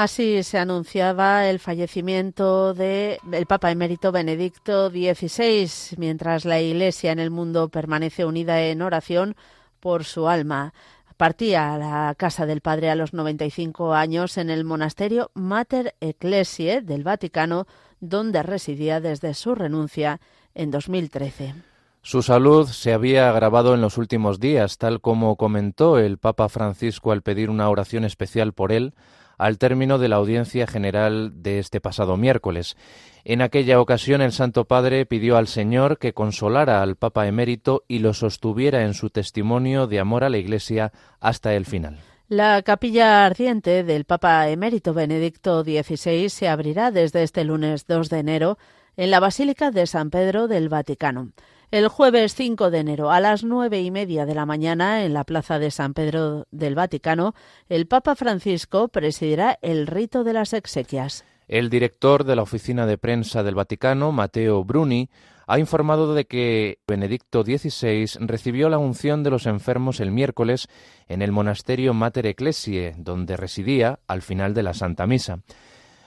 Así se anunciaba el fallecimiento del Papa emérito Benedicto XVI, mientras la Iglesia en el mundo permanece unida en oración por su alma. Partía a la casa del Padre a los 95 años en el monasterio Mater Ecclesiae del Vaticano, donde residía desde su renuncia en 2013. Su salud se había agravado en los últimos días, tal como comentó el Papa Francisco al pedir una oración especial por él al término de la audiencia general de este pasado miércoles. En aquella ocasión el Santo Padre pidió al Señor que consolara al Papa emérito y lo sostuviera en su testimonio de amor a la Iglesia hasta el final. La capilla ardiente del Papa emérito Benedicto XVI se abrirá desde este lunes 2 de enero en la Basílica de San Pedro del Vaticano. El jueves 5 de enero a las nueve y media de la mañana en la Plaza de San Pedro del Vaticano, el Papa Francisco presidirá el rito de las exequias. El director de la oficina de prensa del Vaticano, Matteo Bruni, ha informado de que Benedicto XVI recibió la unción de los enfermos el miércoles en el monasterio Mater Ecclesiae, donde residía al final de la Santa Misa.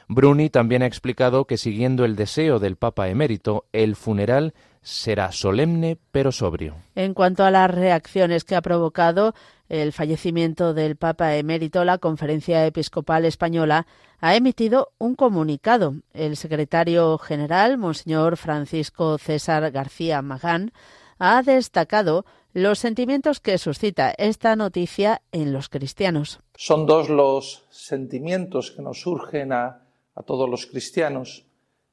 Bruni también ha explicado que siguiendo el deseo del Papa emérito, el funeral será solemne pero sobrio. En cuanto a las reacciones que ha provocado el fallecimiento del Papa emérito, la Conferencia Episcopal Española ha emitido un comunicado. El secretario general, Monseñor Francisco César García Magán, ha destacado los sentimientos que suscita esta noticia en los cristianos. Son dos los sentimientos que nos surgen a, a todos los cristianos.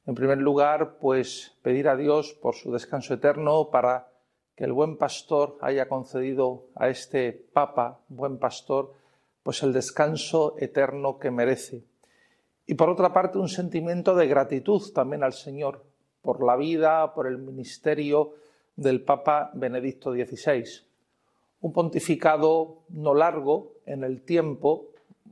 En primer lugar, pues pedir a Dios por su descanso eterno para que el buen pastor haya concedido a este Papa, buen pastor, pues el descanso eterno que merece. Y por otra parte, un sentimiento de gratitud también al Señor por la vida, por el ministerio del Papa Benedicto XVI. Un pontificado no largo en el tiempo,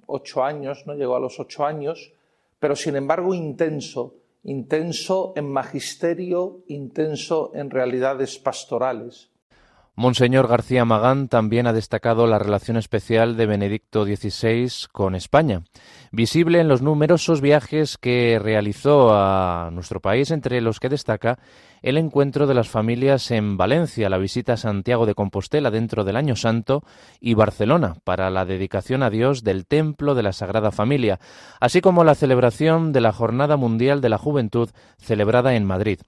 ocho años, no llegó a los ocho años, pero sin embargo intenso, intenso en magisterio, intenso en realidades pastorales. Monseñor García Magán también ha destacado la relación especial de Benedicto XVI con España, visible en los numerosos viajes que realizó a nuestro país, entre los que destaca el encuentro de las familias en Valencia, la visita a Santiago de Compostela dentro del Año Santo y Barcelona para la dedicación a Dios del Templo de la Sagrada Familia, así como la celebración de la Jornada Mundial de la Juventud celebrada en Madrid.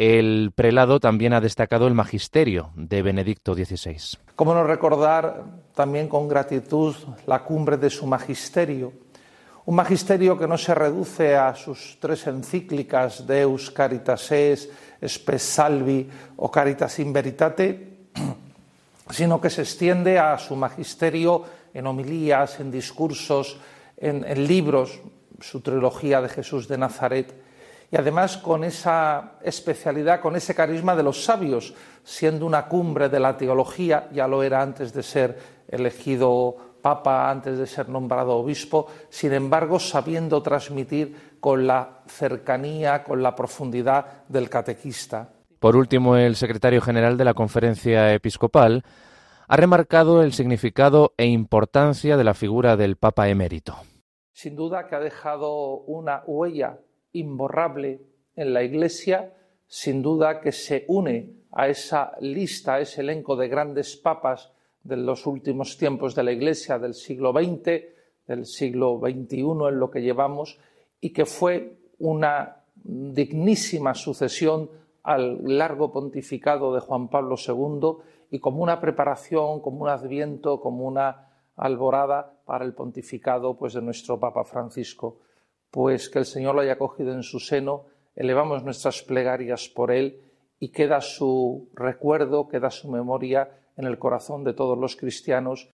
El prelado también ha destacado el magisterio de Benedicto XVI. ¿Cómo no recordar también con gratitud la cumbre de su magisterio? Un magisterio que no se reduce a sus tres encíclicas Deus Caritas Es, Spes Salvi o Caritas in Veritate, sino que se extiende a su magisterio en homilías, en discursos, en, en libros, su trilogía de Jesús de Nazaret y además con esa especialidad, con ese carisma de los sabios, siendo una cumbre de la teología, ya lo era antes de ser elegido papa, antes de ser nombrado obispo, sin embargo sabiendo transmitir con la cercanía, con la profundidad del catequista. Por último, el secretario general de la Conferencia Episcopal ha remarcado el significado e importancia de la figura del Papa emérito. Sin duda que ha dejado una huella imborrable en la Iglesia, sin duda que se une a esa lista, a ese elenco de grandes papas de los últimos tiempos de la Iglesia del siglo XX, del siglo XXI en lo que llevamos, y que fue una dignísima sucesión al largo pontificado de Juan Pablo II y como una preparación, como un adviento, como una alborada para el pontificado pues, de nuestro Papa Francisco pues que el Señor lo haya cogido en su seno, elevamos nuestras plegarias por él y queda su recuerdo, queda su memoria en el corazón de todos los cristianos.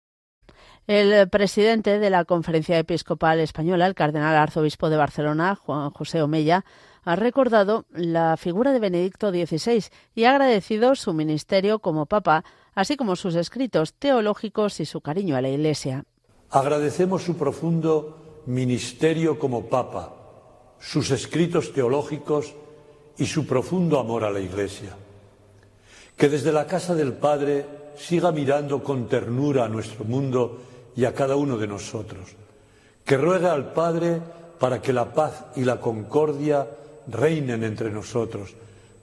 El presidente de la Conferencia Episcopal Española, el cardenal arzobispo de Barcelona, Juan José Omella, ha recordado la figura de Benedicto XVI y ha agradecido su ministerio como papa, así como sus escritos teológicos y su cariño a la Iglesia. Agradecemos su profundo ministerio como Papa, sus escritos teológicos y su profundo amor a la Iglesia. Que desde la casa del Padre siga mirando con ternura a nuestro mundo y a cada uno de nosotros. que ruega al Padre para que la paz y la concordia reinen entre nosotros,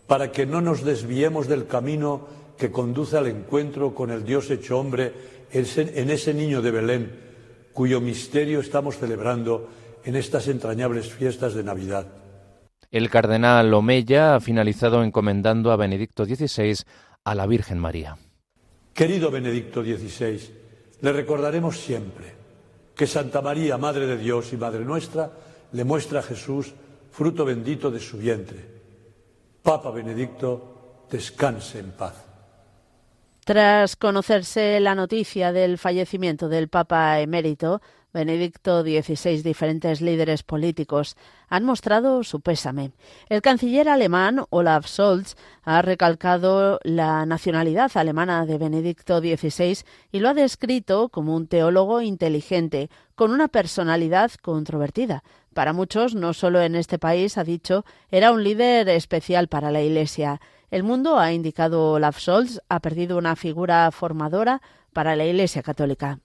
para que no nos desviemos del camino que conduce al encuentro con el Dios hecho hombre en ese niño de Belén, cuyo misterio estamos celebrando en estas entrañables fiestas de Navidad. El cardenal Omeya ha finalizado encomendando a Benedicto XVI a la Virgen María. Querido Benedicto XVI, le recordaremos siempre que Santa María, Madre de Dios y Madre nuestra, le muestra a Jesús fruto bendito de su vientre. Papa Benedicto, descanse en paz. Tras conocerse la noticia del fallecimiento del Papa emérito, Benedicto XVI, diferentes líderes políticos han mostrado su pésame. El canciller alemán Olaf Scholz ha recalcado la nacionalidad alemana de Benedicto XVI y lo ha descrito como un teólogo inteligente, con una personalidad controvertida. Para muchos, no solo en este país, ha dicho, era un líder especial para la Iglesia. El mundo, ha indicado Olaf Scholz, ha perdido una figura formadora para la Iglesia católica.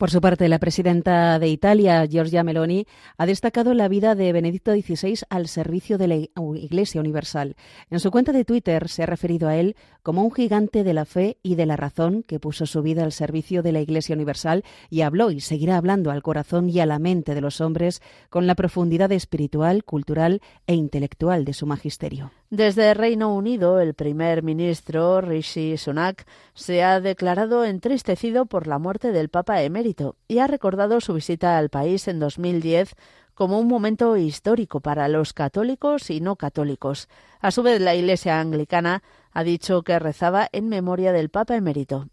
Por su parte, la presidenta de Italia, Giorgia Meloni, ha destacado la vida de Benedicto XVI al servicio de la Iglesia Universal. En su cuenta de Twitter se ha referido a él como un gigante de la fe y de la razón que puso su vida al servicio de la Iglesia Universal y habló y seguirá hablando al corazón y a la mente de los hombres con la profundidad espiritual, cultural e intelectual de su magisterio. Desde Reino Unido, el primer ministro Rishi Sunak se ha declarado entristecido por la muerte del Papa emérito y ha recordado su visita al país en 2010 como un momento histórico para los católicos y no católicos. A su vez, la Iglesia anglicana ha dicho que rezaba en memoria del Papa emérito.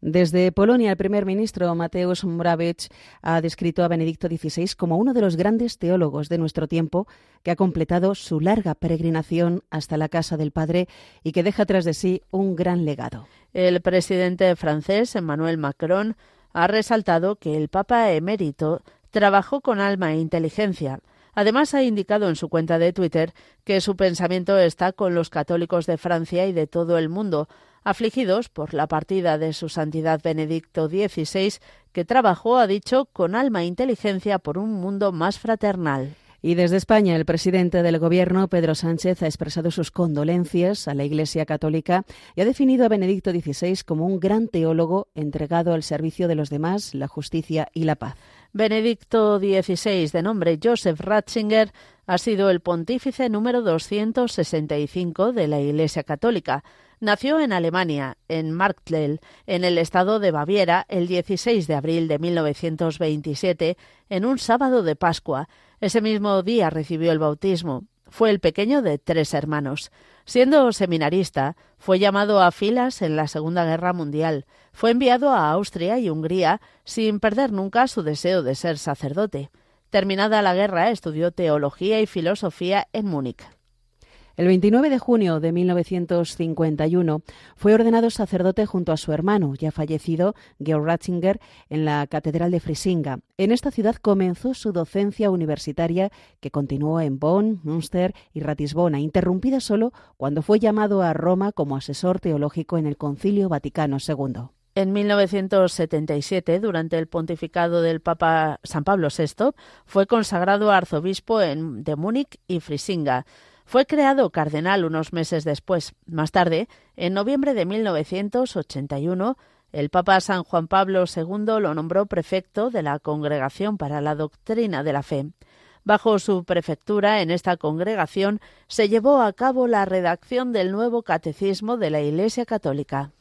Desde Polonia, el primer ministro Mateusz Morawiecki ha descrito a Benedicto XVI como uno de los grandes teólogos de nuestro tiempo que ha completado su larga peregrinación hasta la casa del Padre y que deja tras de sí un gran legado. El presidente francés, Emmanuel Macron, ha resaltado que el Papa emérito trabajó con alma e inteligencia. Además, ha indicado en su cuenta de Twitter que su pensamiento está con los católicos de Francia y de todo el mundo, afligidos por la partida de su santidad Benedicto XVI, que trabajó, ha dicho, con alma e inteligencia por un mundo más fraternal. Y desde España, el presidente del Gobierno, Pedro Sánchez, ha expresado sus condolencias a la Iglesia Católica y ha definido a Benedicto XVI como un gran teólogo entregado al servicio de los demás, la justicia y la paz. Benedicto XVI, de nombre Joseph Ratzinger, ha sido el pontífice número 265 de la Iglesia Católica. Nació en Alemania, en Marktl, en el estado de Baviera, el 16 de abril de 1927, en un sábado de Pascua. Ese mismo día recibió el bautismo. Fue el pequeño de tres hermanos. Siendo seminarista, fue llamado a filas en la Segunda Guerra Mundial. Fue enviado a Austria y Hungría sin perder nunca su deseo de ser sacerdote. Terminada la guerra, estudió teología y filosofía en Múnich. El 29 de junio de 1951 fue ordenado sacerdote junto a su hermano, ya fallecido, Georg Ratzinger, en la Catedral de Frisinga. En esta ciudad comenzó su docencia universitaria, que continuó en Bonn, Münster y Ratisbona, interrumpida solo cuando fue llamado a Roma como asesor teológico en el Concilio Vaticano II. En 1977, durante el pontificado del Papa San Pablo VI, fue consagrado arzobispo de Múnich y Frisinga. Fue creado cardenal unos meses después. Más tarde, en noviembre de 1981, el Papa San Juan Pablo II lo nombró prefecto de la Congregación para la Doctrina de la Fe. Bajo su prefectura en esta congregación se llevó a cabo la redacción del nuevo Catecismo de la Iglesia Católica.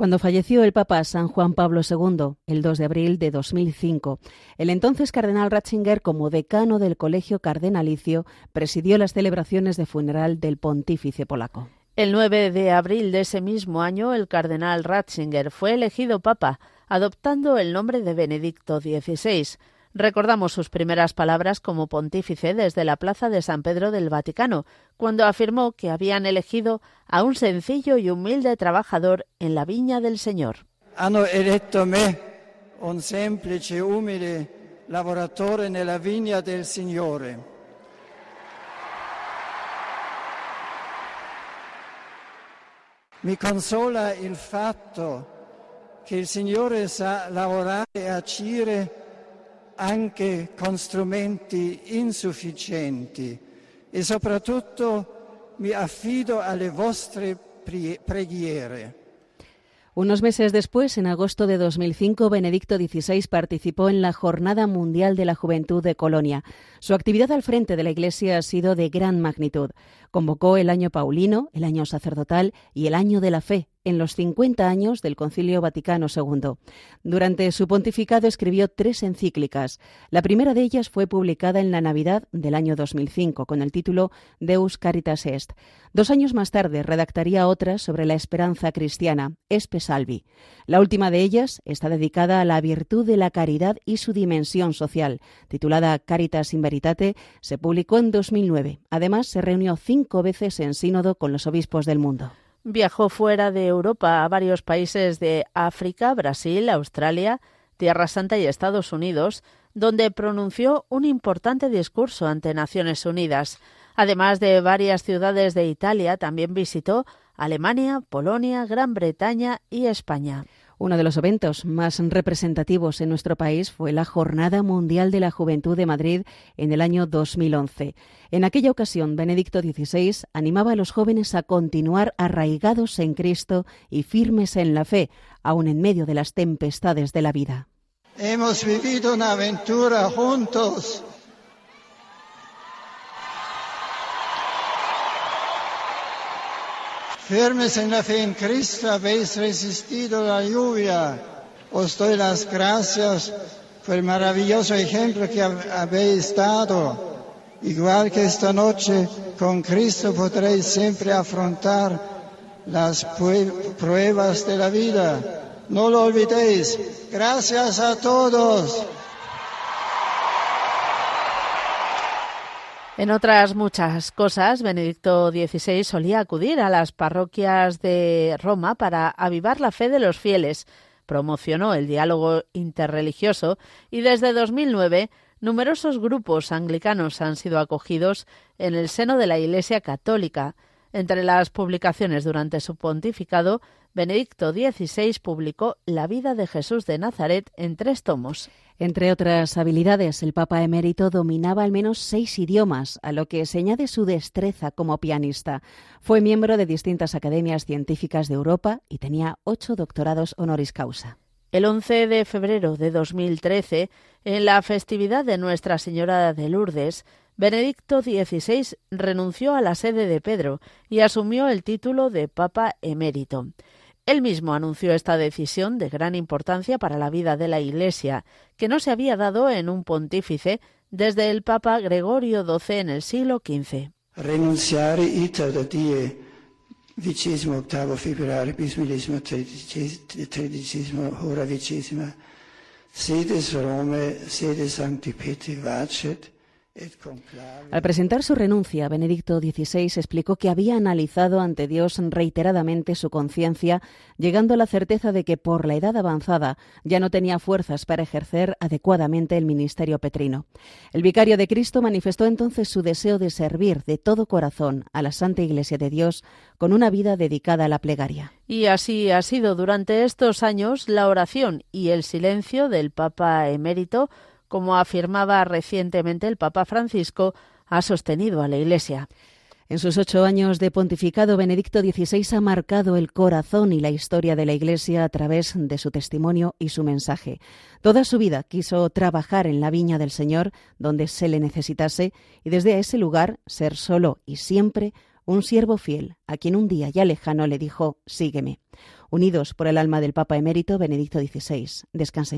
Cuando falleció el Papa San Juan Pablo II, el 2 de abril de 2005, el entonces cardenal Ratzinger, como decano del Colegio Cardenalicio, presidió las celebraciones de funeral del pontífice polaco. El 9 de abril de ese mismo año, el cardenal Ratzinger fue elegido papa, adoptando el nombre de Benedicto XVI. Recordamos sus primeras palabras como pontífice desde la plaza de San Pedro del Vaticano, cuando afirmó que habían elegido a un sencillo y humilde trabajador en la viña del Señor. Hanno eletto me, un semplice e umile lavoratore nella vigna del Signore. Mi consola il fatto che il Signore sa lavorare e agire anche con strumenti insufficienti e soprattutto mi affido alle vostre preghiere. Unos meses después, en agosto de 2005, Benedicto XVI participó en la Jornada Mundial de la Juventud de Colonia. Su actividad al frente de la Iglesia ha sido de gran magnitud. Convocó el año paulino, el año sacerdotal y el año de la fe, en los 50 años del Concilio Vaticano II. Durante su pontificado escribió tres encíclicas. La primera de ellas fue publicada en la Navidad del año 2005 con el título Deus Caritas Est. Dos años más tarde redactaría otra sobre la esperanza cristiana, Espe Salvi. La última de ellas está dedicada a la virtud de la caridad y su dimensión social. Titulada Caritas in Veritate, se publicó en 2009. Además, se reunió cinco veces en sínodo con los obispos del mundo. Viajó fuera de Europa a varios países de África, Brasil, Australia, Tierra Santa y Estados Unidos, donde pronunció un importante discurso ante Naciones Unidas. Además de varias ciudades de Italia, también visitó Alemania, Polonia, Gran Bretaña y España. Uno de los eventos más representativos en nuestro país fue la Jornada Mundial de la Juventud de Madrid en el año 2011. En aquella ocasión, Benedicto XVI animaba a los jóvenes a continuar arraigados en Cristo y firmes en la fe, aun en medio de las tempestades de la vida. Hemos vivido una aventura juntos Firmes en la fe en Cristo habéis resistido la lluvia. Os doy las gracias por el maravilloso ejemplo que habéis dado. Igual que esta noche, con Cristo podréis siempre afrontar las pruebas de la vida. No lo olvidéis. Gracias a todos. En otras muchas cosas, Benedicto XVI solía acudir a las parroquias de Roma para avivar la fe de los fieles, promocionó el diálogo interreligioso y desde 2009 numerosos grupos anglicanos han sido acogidos en el seno de la Iglesia Católica. Entre las publicaciones durante su pontificado, Benedicto XVI publicó La vida de Jesús de Nazaret en tres tomos. Entre otras habilidades, el Papa emérito dominaba al menos seis idiomas, a lo que se añade su destreza como pianista. Fue miembro de distintas academias científicas de Europa y tenía ocho doctorados honoris causa. El 11 de febrero de 2013, en la festividad de Nuestra Señora de Lourdes, Benedicto XVI renunció a la sede de Pedro y asumió el título de Papa emérito. Él mismo anunció esta decisión de gran importancia para la vida de la Iglesia, que no se había dado en un pontífice desde el Papa Gregorio XII en el siglo XV. Renunciare iter da die vicesimo octavo februari bis millesimo tredicesimo hora vicesima sedes Rome sedes Sancti Petri vacet al presentar su renuncia, Benedicto XVI explicó que había analizado ante Dios reiteradamente su conciencia, llegando a la certeza de que por la edad avanzada ya no tenía fuerzas para ejercer adecuadamente el ministerio petrino. El vicario de Cristo manifestó entonces su deseo de servir de todo corazón a la Santa Iglesia de Dios con una vida dedicada a la plegaria. Y así ha sido durante estos años la oración y el silencio del Papa emérito como afirmaba recientemente el Papa Francisco, ha sostenido a la Iglesia. En sus ocho años de pontificado, Benedicto XVI ha marcado el corazón y la historia de la Iglesia a través de su testimonio y su mensaje. Toda su vida quiso trabajar en la viña del Señor, donde se le necesitase, y desde ese lugar ser solo y siempre un siervo fiel, a quien un día ya lejano le dijo, sígueme. Unidos por el alma del Papa emérito Benedicto XVI. Descansen.